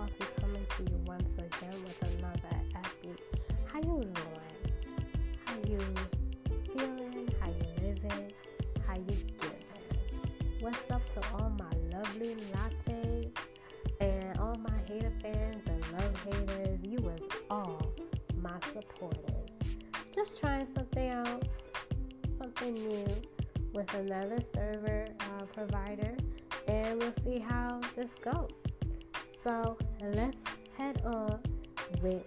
Coffee coming to you once again with another update. How you doing? How you feeling? How you living? How you giving? What's up to all my lovely lattes and all my hater fans and love haters? You was all my supporters. Just trying something else, something new with another server uh, provider, and we'll see how this goes. So let's head on with